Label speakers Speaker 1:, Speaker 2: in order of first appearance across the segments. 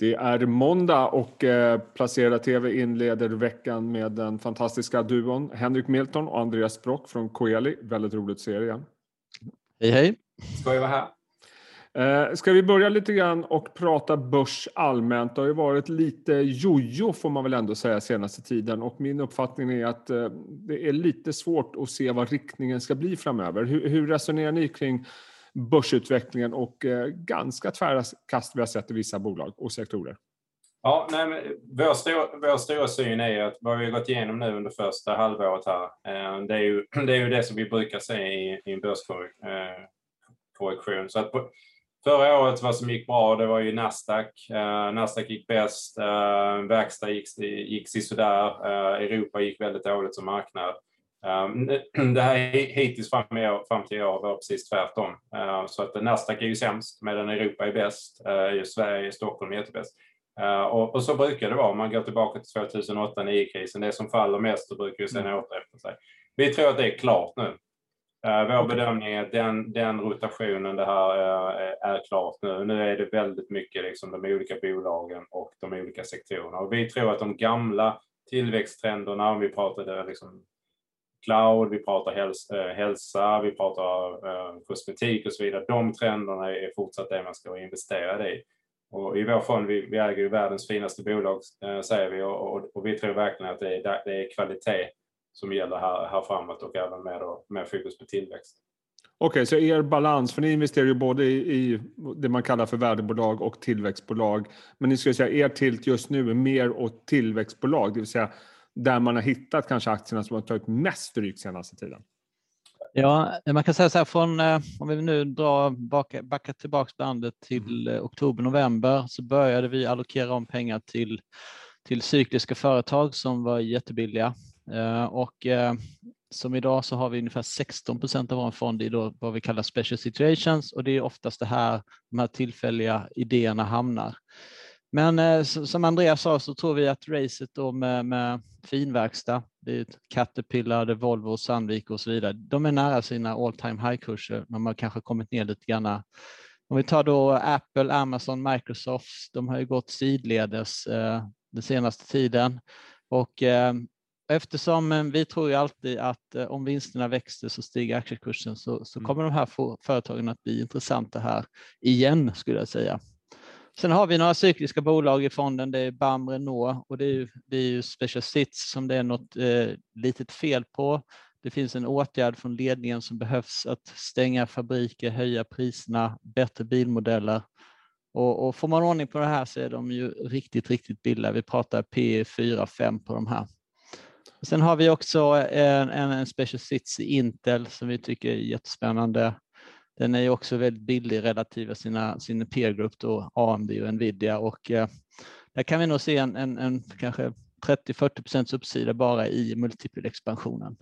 Speaker 1: Det är måndag och eh, Placera TV inleder veckan med den fantastiska duon Henrik Milton och Andreas Brock från Coeli. Väldigt roligt att se er igen.
Speaker 2: Hej hej!
Speaker 3: Ska jag vara
Speaker 1: här. Eh, ska vi börja lite grann och prata börs allmänt? Det har ju varit lite jojo får man väl ändå säga senaste tiden och min uppfattning är att eh, det är lite svårt att se vad riktningen ska bli framöver. Hur, hur resonerar ni kring börsutvecklingen och eh, ganska tvära kast vi har sett i vissa bolag och sektorer.
Speaker 3: Ja, nej, men vår, stora, vår stora syn är att vad vi har gått igenom nu under första halvåret här, eh, det är ju det, är ju det som vi brukar se i, i en börskorrektion. Eh, Så att på, förra året, vad som gick bra, det var ju Nasdaq. Eh, Nasdaq gick bäst, verkstad gick, gick sådär, Europa gick väldigt dåligt som marknad. Ehm, det här hittills fram, i år, fram till i år var precis tvärtom. Ehm, så att Nasdaq är ju sämst medan Europa är bäst. Ehm, Sverige, Stockholm är jättebäst. Och, och så brukar det vara om man går tillbaka till 2008, 9-krisen. Det som faller mest brukar ju sen mm. återhämta sig. Vi tror att det är klart nu. Vår bedömning är att den, den rotationen, det här är klart nu. Nu är det väldigt mycket liksom de olika bolagen och de olika sektorerna. Och vi tror att de gamla tillväxttrenderna, om vi pratar liksom cloud, vi pratar hälsa, eh, hälsa vi pratar eh, kosmetik och så vidare. De trenderna är fortsatt det man ska investera i. Och I vår fond, vi, vi äger ju världens finaste bolag eh, säger vi och, och, och, vi tror verkligen att det är, det är kvalitet som gäller här, här framåt och även med, då, med fokus på tillväxt.
Speaker 1: Okej, okay, så er balans, för ni investerar ju både i, i, det man kallar för värdebolag och tillväxtbolag. Men ni skulle säga er tilt just nu är mer åt tillväxtbolag, det vill säga där man har hittat kanske aktierna som har tagit mest stryk senaste tiden?
Speaker 2: Ja, man kan säga så här från, eh, om vi nu drar backa, backa tillbaks bandet till mm. eh, oktober, november så började vi allokera om pengar till, till cykliska företag som var jättebilliga. Eh, och som idag så har vi ungefär 16 procent av vår fond i då vad vi kallar special situations och det är oftast det här de här tillfälliga idéerna hamnar. Men eh, som Andreas sa så tror vi att racet då med, med finverkstad, det är Caterpillar, det Volvo, Sandvik och så vidare, de är nära sina all time high-kurser. De har kanske kommit ner lite grann. Om vi tar då Apple, Amazon, Microsoft, de har ju gått sidledes eh, den senaste tiden. Och eh, eftersom eh, vi tror ju alltid att eh, om vinsterna växer så stiger aktiekursen så, så mm. kommer de här företagen att bli intressanta här igen skulle jag säga. Sen har vi några cykliska bolag i fonden. Det är BAM Renault och det är ju, det är ju Special Sits som det är något eh, litet fel på. Det finns en åtgärd från ledningen som behövs att stänga fabriker, höja priserna, bättre bilmodeller. Och, och får man ordning på det här så är de ju riktigt, riktigt billiga. Vi pratar P 4-5 på de här. Sen har vi också en, en special sits i Intel som vi tycker är jättespännande. Den är ju också väldigt billig relativt sina, sin peer group då AMD och Nvidia och eh, där kan vi nog se en, en, en kanske 30-40 procents uppsida bara i multipelexpansionen.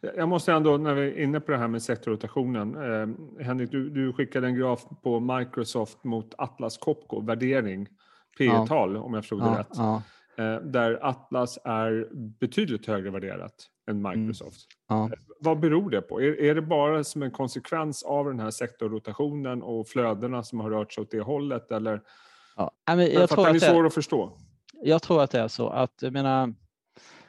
Speaker 1: Jag måste ändå, när vi är inne på det här med sektorrotationen. Eh, Henrik, du, du skickade en graf på Microsoft mot Atlas Copco, värdering, P tal ja. om jag förstod det ja, rätt. Ja. Eh, där Atlas är betydligt högre värderat än mm. Microsoft. Mm. Ja. Vad beror det på? Är, är det bara som en konsekvens av den här sektorrotationen och flödena som har rört sig åt det hållet? Eller?
Speaker 2: Ja. Men jag, jag tror
Speaker 1: att det är svårt att förstå.
Speaker 2: Jag tror att det är så. att jag menar,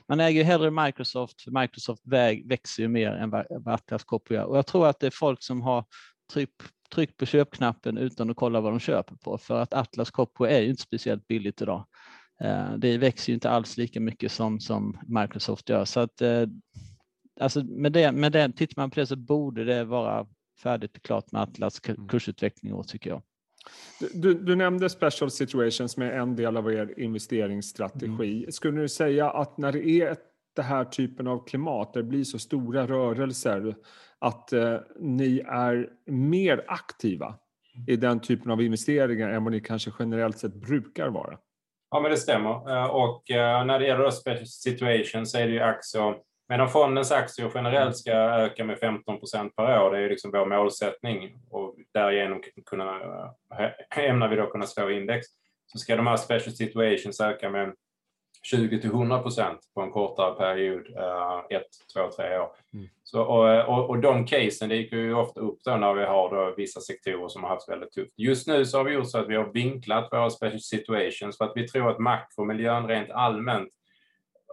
Speaker 2: man äger hellre Microsoft, för Microsoft väg, växer ju mer än vad, Atlas Copco gör. Och jag tror att det är folk som har tryckt tryckt på köpknappen utan att kolla vad de köper på. För att Atlas Copco är ju inte speciellt billigt idag. Eh, det växer ju inte alls lika mycket som, som Microsoft gör. Så att, eh, alltså med det, med det, tittar man på det så borde det vara färdigt och klart med Atlas mm. kursutveckling år tycker jag.
Speaker 1: Du, du, nämnde special situations med en del av er investeringsstrategi. Mm. Skulle du säga att när det är det här typen av klimat, där det blir så stora rörelser, att eh, ni är mer aktiva i den typen av investeringar än vad ni kanske generellt sett brukar vara?
Speaker 3: Ja, men det stämmer. Eh, och eh, när det gäller special situation så är det ju aktier, medan fondens aktier generellt ska öka med 15 procent per år, det är liksom vår målsättning. Och därigenom kunna, eh, ämnar vi då kunna slå index, så ska de här special situations öka med 20 till 100 procent på en kortare period, ett, två, tre år. Mm. Så, och, och, och de casen dyker ju ofta upp då när vi har då vissa sektorer som har haft väldigt tufft. Just nu så har vi gjort så att vi har vinklat våra special situations för att vi tror att makromiljön rent allmänt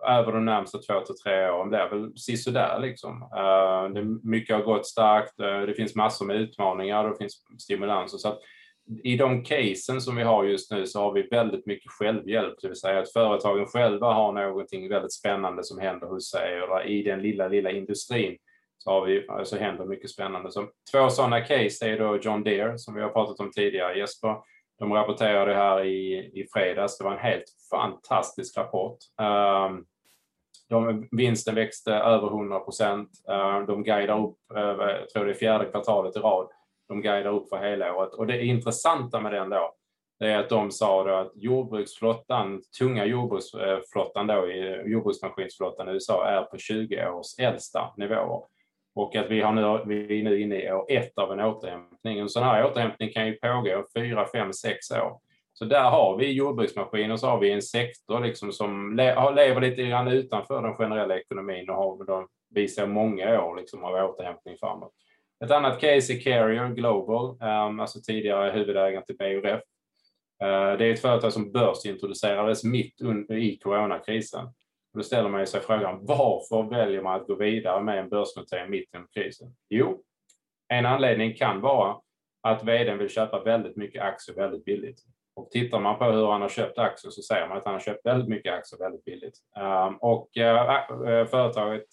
Speaker 3: över de närmsta två till tre åren, det är väl sisådär liksom. Uh, det, mycket har gått starkt, uh, det finns massor med utmaningar, det finns stimulanser. Så att i de casen som vi har just nu så har vi väldigt mycket självhjälp, det vill säga att företagen själva har någonting väldigt spännande som händer hos sig och i den lilla, lilla industrin så, har vi, så händer mycket spännande. Så två sådana case är då John Deere som vi har pratat om tidigare, Jesper. De rapporterade här i, i fredags, det var en helt fantastisk rapport. Um, de, vinsten växte över 100 procent. Uh, de guidar upp, uh, jag tror det är fjärde kvartalet i rad, de guidar upp för hela året. Och det intressanta med den då, det är att de sa då att jordbruksflottan, tunga jordbruksflottan då, jordbruksmaskinsflottan i USA är på 20 års äldsta nivåer. Och att vi, har nu, vi är nu inne i år ett av en återhämtning. En sån här återhämtning kan ju pågå fyra, fem, sex år. Så där har vi jordbruksmaskiner, så har vi en sektor liksom som le lever lite grann utanför den generella ekonomin och har de visar många år liksom av återhämtning framåt. Ett annat case är Carrier Global, ehm, alltså tidigare huvudägaren till BRF. Eh, det är ett företag som börsintroducerades mitt under, i coronakrisen. Då ställer man sig frågan varför väljer man att gå vidare med en börsnotering mitt under krisen? Jo, en anledning kan vara att vdn vill köpa väldigt mycket aktier väldigt billigt. Och tittar man på hur han har köpt aktier så ser man att han har köpt väldigt mycket aktier väldigt billigt. Ehm, och eh, eh, företaget,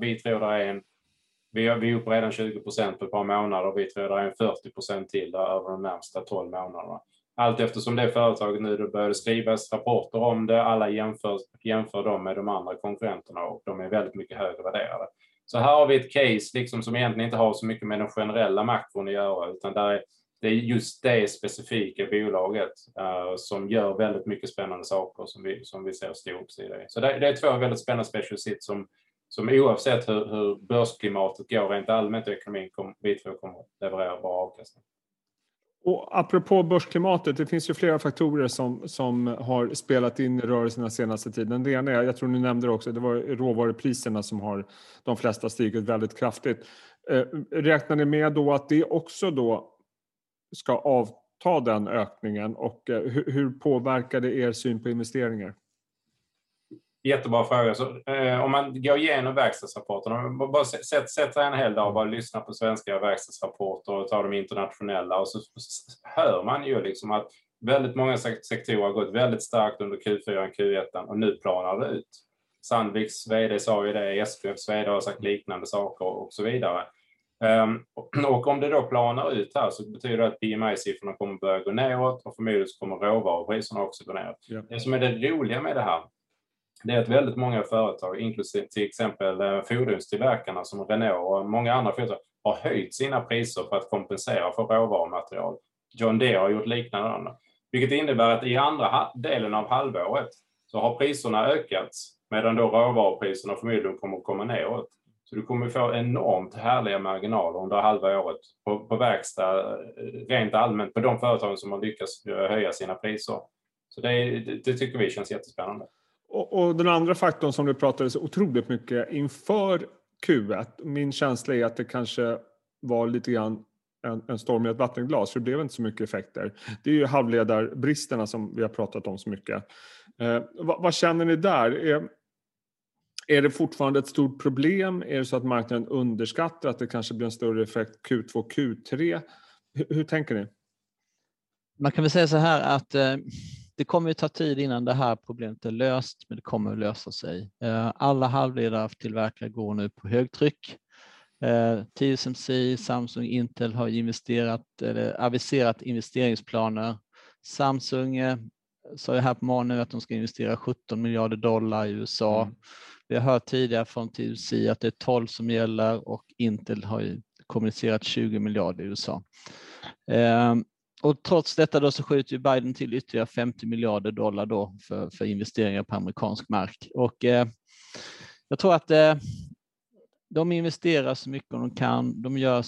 Speaker 3: vi tror det är en vi är, uppe redan 20 procent på ett par månader och vi tror det är en 40 procent till över de närmsta 12 månaderna. Allt eftersom det företaget nu då började skrivas rapporter om det, alla jämför, jämför dem med de andra konkurrenterna och de är väldigt mycket högre värderade. Så här har vi ett case liksom som egentligen inte har så mycket med den generella makron att göra, utan där är, det är just det specifika bolaget uh, som gör väldigt mycket spännande saker som vi, som vi ser stor uppsida i. Så det, det, är två väldigt spännande special som, som oavsett hur, hur börsklimatet går rent allmänt i ekonomin, kom, vi två kommer leverera bra avkastning.
Speaker 1: Och apropå börsklimatet, det finns ju flera faktorer som, som har spelat in i rörelserna den senaste tiden. Det ena är, jag tror ni nämnde det också, det var råvarupriserna som har de flesta stigit väldigt kraftigt. Eh, räknar ni med då att det också då ska avta den ökningen och eh, hur, hur påverkar det er syn på investeringar?
Speaker 3: Jättebra fråga. Så, eh, om man går igenom verkstadsrapporterna, bara sätt, sätt en hel dag och bara lyssna på svenska verkstadsrapporter och ta de internationella och så hör man ju liksom att väldigt många sektorer har gått väldigt starkt under Q4 och Q1 och nu planar det ut. Sandviks VD sa ju det, SKFs VD har sagt liknande saker och så vidare. Um, och om det då planar ut här så betyder det att PMI-siffrorna kommer börja gå neråt och förmodligen kommer råvarupriserna också gå neråt. Ja. Det som är det roliga med det här det är att väldigt många företag, inklusive till exempel eh, fordonstillverkarna som Renault och många andra företag, har höjt sina priser för att kompensera för råvarumaterial. John Deere har gjort liknande. Vilket innebär att i andra delen av halvåret så har priserna ökat medan då råvarupriserna förmodligen kommer att komma neråt. Så du kommer få enormt härliga marginaler under halva året på, på verkstad eh, rent allmänt på de företagen som har lyckats eh, höja sina priser. Så det, det tycker vi känns jättespännande.
Speaker 1: Och, och, den andra faktorn som du pratade så otroligt mycket inför Q1, min känsla är att det kanske var lite grann en, en storm i ett vattenglas, för det blev inte så mycket effekter. Det är ju halvledarbristerna som vi har pratat om så mycket. Eh, vad, vad, känner ni där? Är, är det fortfarande ett stort problem? Är det så att marknaden underskattar att det kanske blir en större effekt Q2, Q3? Hur, hur tänker ni?
Speaker 2: Man kan väl säga så här att eh, det kommer att ta tid innan det här problemet är löst, men det kommer att lösa sig. Eh, alla halvledartillverkare går nu på högtryck. Eh, TSMC, Samsung, Intel har investerat, eller aviserat investeringsplaner. Samsung eh, sa ju här på morgonen att de ska investera 17 miljarder dollar i USA. Mm. Vi har hört tidigare från TSMC att det är 12 som gäller och Intel har ju kommunicerat 20 miljarder i USA och trots detta då så skjuter Biden till ytterligare 50 miljarder dollar då för, för investeringar på amerikansk mark. Och eh, jag tror att eh, de investerar så mycket de kan. De gör,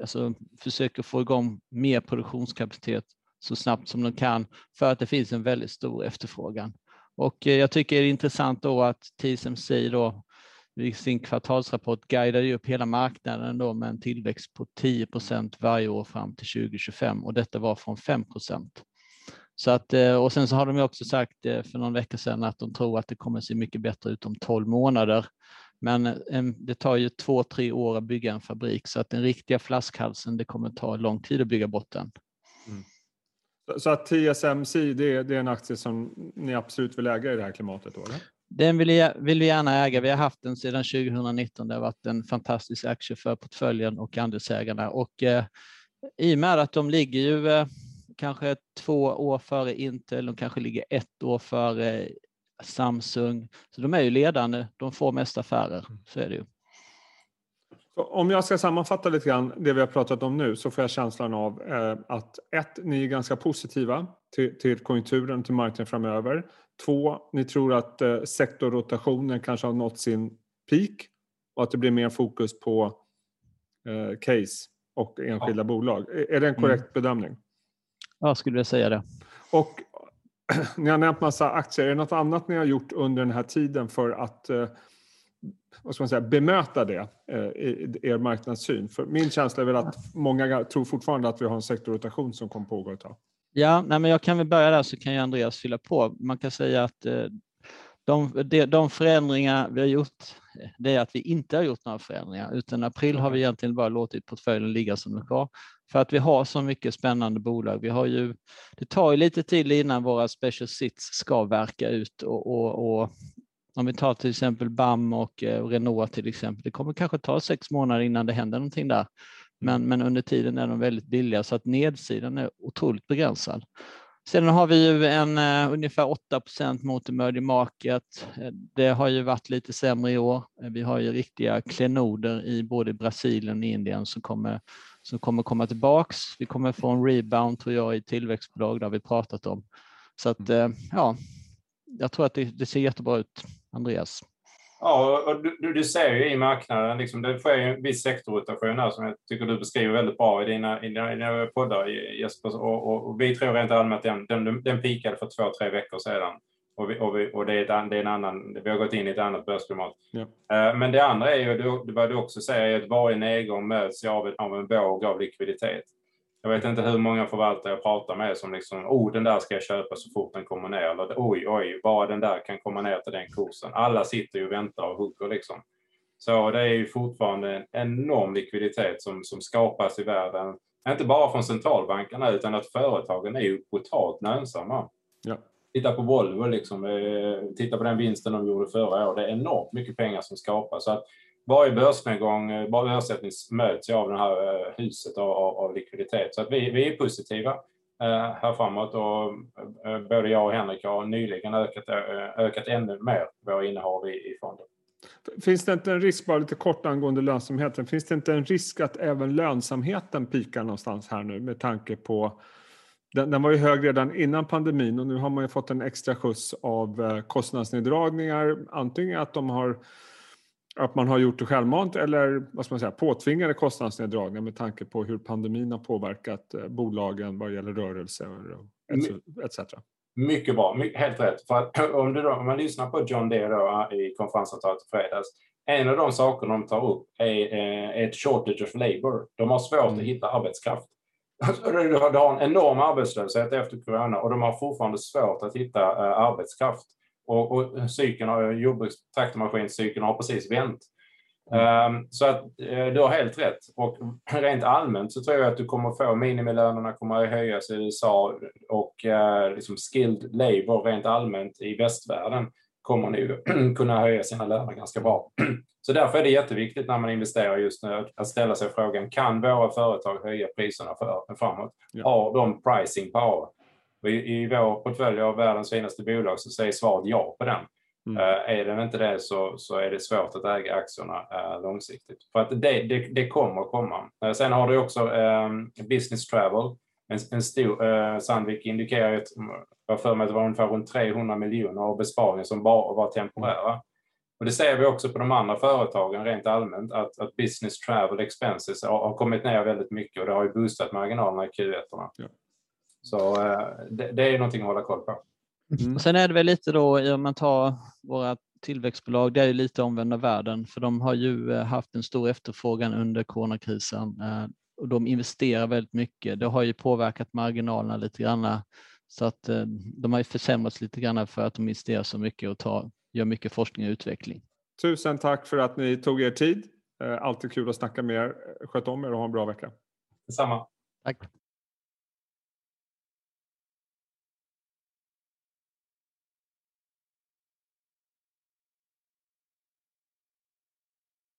Speaker 2: alltså, försöker få igång mer produktionskapacitet så snabbt som de kan för att det finns en väldigt stor efterfrågan. Och eh, jag tycker det är intressant då att TSMC då i sin kvartalsrapport guidade upp hela marknaden då med en tillväxt på 10% varje år fram till 2025 och detta var från 5 så att, eh, och sen så har de också sagt eh, för någon vecka sedan att de tror att det kommer se mycket bättre ut om 12 månader. Men eh, det tar ju två, tre år att bygga en fabrik så att den riktiga flaskhalsen, det kommer ta lång tid att bygga bort den. Mm.
Speaker 1: Så att TSMC, det är, det är en aktie som ni absolut vill äga i det här klimatet? Då, eller?
Speaker 2: Den vill, jag, vill vi gärna äga. Vi har haft den sedan 2019. Det har varit en fantastisk aktie för portföljen och andelsägarna. Och, eh, I och med att de ligger ju eh, kanske två år före Intel, de kanske ligger ett år före Samsung. Så de är ju ledande, de får mest affärer, mm. så är det ju.
Speaker 1: Om jag ska sammanfatta lite grann det vi har pratat om nu så får jag känslan av eh, att ett, ni är ganska positiva till, till konjunkturen, till marknaden framöver. Två, ni tror att eh, sektorrotationen kanske har nått sin peak och att det blir mer fokus på eh, case och enskilda ja. bolag. Är det en korrekt mm. bedömning?
Speaker 2: Ja, skulle jag säga det.
Speaker 1: Och ni har nämnt massa aktier. Är det något annat ni har gjort under den här tiden för att eh, vad ska man säga, bemöta det i er marknadssyn? För min känsla är väl att många tror fortfarande att vi har en sektorrotation som kommer pågå ett tag.
Speaker 2: Ja, nej, men jag kan väl börja där så kan ju Andreas fylla på. Man kan säga att eh, de, de, de förändringar vi har gjort, det är att vi inte har gjort några förändringar, utan april har vi egentligen bara låtit portföljen ligga som den ska, för att vi har så mycket spännande bolag. Vi har ju, det tar ju lite tid innan våra special sits ska verka ut och, och, och om vi tar till exempel BAM och eh, Renault till exempel, det kommer kanske ta sex månader innan det händer någonting där. Men, men under tiden är de väldigt billiga så att nedsidan är otroligt begränsad. Sedan har vi ju en eh, ungefär 8% mot emerging market. Eh, det har ju varit lite sämre i år. Eh, vi har ju riktiga klenoder i både Brasilien och Indien som kommer, som kommer komma tillbaks. Vi kommer få en rebound tror jag i tillväxtbolag, det har vi pratat om. Så att eh, ja, jag tror att det, det ser jättebra ut, Andreas.
Speaker 3: Ja, och du, du ser ju i marknaden, liksom, det sker en viss sektorrotation här som jag tycker du beskriver väldigt bra i dina, i dina, i dina poddar Jesper. Och, och, och, vi tror rent allmänt att den, den, den pikade för två, tre veckor sedan. Och, vi, och, vi, och det, är ett, det är en annan, vi har gått in i ett annat börsklimat. Ja. Uh, men det andra är ju, vad du också säger, är att varje nedgång möts av, av en våg av likviditet. Jag vet inte hur många förvaltare jag pratar med som liksom, oh den där ska jag köpa så fort den kommer ner. Eller oj, oj, bara den där kan komma ner till den kursen. Alla sitter ju och väntar och hugger liksom. Så det är ju fortfarande en enorm likviditet som, som skapas i världen. Inte bara från centralbankerna utan att företagen är ju brutalt lönsamma. Ja. Titta på Volvo, liksom, eh, titta på den vinsten de gjorde förra året. Det är enormt mycket pengar som skapas. Så att varje börsnedgång, eh, varje översättning möts av det här eh, huset av, av likviditet. Så att vi, vi är positiva eh, här framåt och eh, både jag och Henrik har nyligen ökat, ökat ännu mer våra innehav i, i fonden.
Speaker 1: Finns det inte en risk, bara lite kort angående lönsamheten, finns det inte en risk att även lönsamheten pikar någonstans här nu med tanke på den, den, var ju hög redan innan pandemin och nu har man ju fått en extra skjuts av kostnadsneddragningar. Antingen att de har att man har gjort det självmant eller vad ska man säga, påtvingade kostnadsneddragningar med tanke på hur pandemin har påverkat eh, bolagen vad gäller rörelser etc.
Speaker 3: Mycket bra, helt rätt. För om, du då, om man lyssnar på John Deere då, i konferensavtalet i fredags, en av de saker de tar upp är eh, ett shortage of labor. De har svårt mm. att hitta arbetskraft. Du har en enorm arbetslöshet efter corona och de har fortfarande svårt att hitta eh, arbetskraft. Och, och cykeln har, jordbrukstraktormaskincykeln har precis vänt. Um, så att uh, du har helt rätt. Och rent allmänt så tror jag att du kommer få minimilönerna kommer att höjas i USA och uh, liksom skilled labor rent allmänt i västvärlden kommer nu kunna höja sina löner ganska bra. Så därför är det jätteviktigt när man investerar just nu att ställa sig frågan, kan våra företag höja priserna för, framåt? Ja. Har de pricing power? Och i, I vår portfölj av världens finaste bolag så säger svaret ja på den. Mm. Uh, är den inte det så, så är det svårt att äga aktierna uh, långsiktigt. För att det, det, det kommer att komma. Uh, sen har du också um, business travel. En, en stor, Sandvik indikerar att jag för mig att det var ungefär runt 300 miljoner av besparingar som bara var temporära. Och det ser vi också på de andra företagen rent allmänt, att, att business travel expenses har, har kommit ner väldigt mycket och det har ju boostat marginalerna i Q1. Ja. Så eh, det, det är någonting att hålla koll på.
Speaker 2: Mm. Och sen är det väl lite då, om man tar våra tillväxtbolag, det är ju lite omvända världen, för de har ju eh, haft en stor efterfrågan under coronakrisen eh, och de investerar väldigt mycket. Det har ju påverkat marginalerna lite grann, så att de har ju försämrats lite grann för att de investerar så mycket och tar, gör mycket forskning och utveckling.
Speaker 1: Tusen tack för att ni tog er tid. Alltid kul att snacka med er. Sköt om er och ha en bra vecka.
Speaker 3: Detsamma.
Speaker 2: Tack.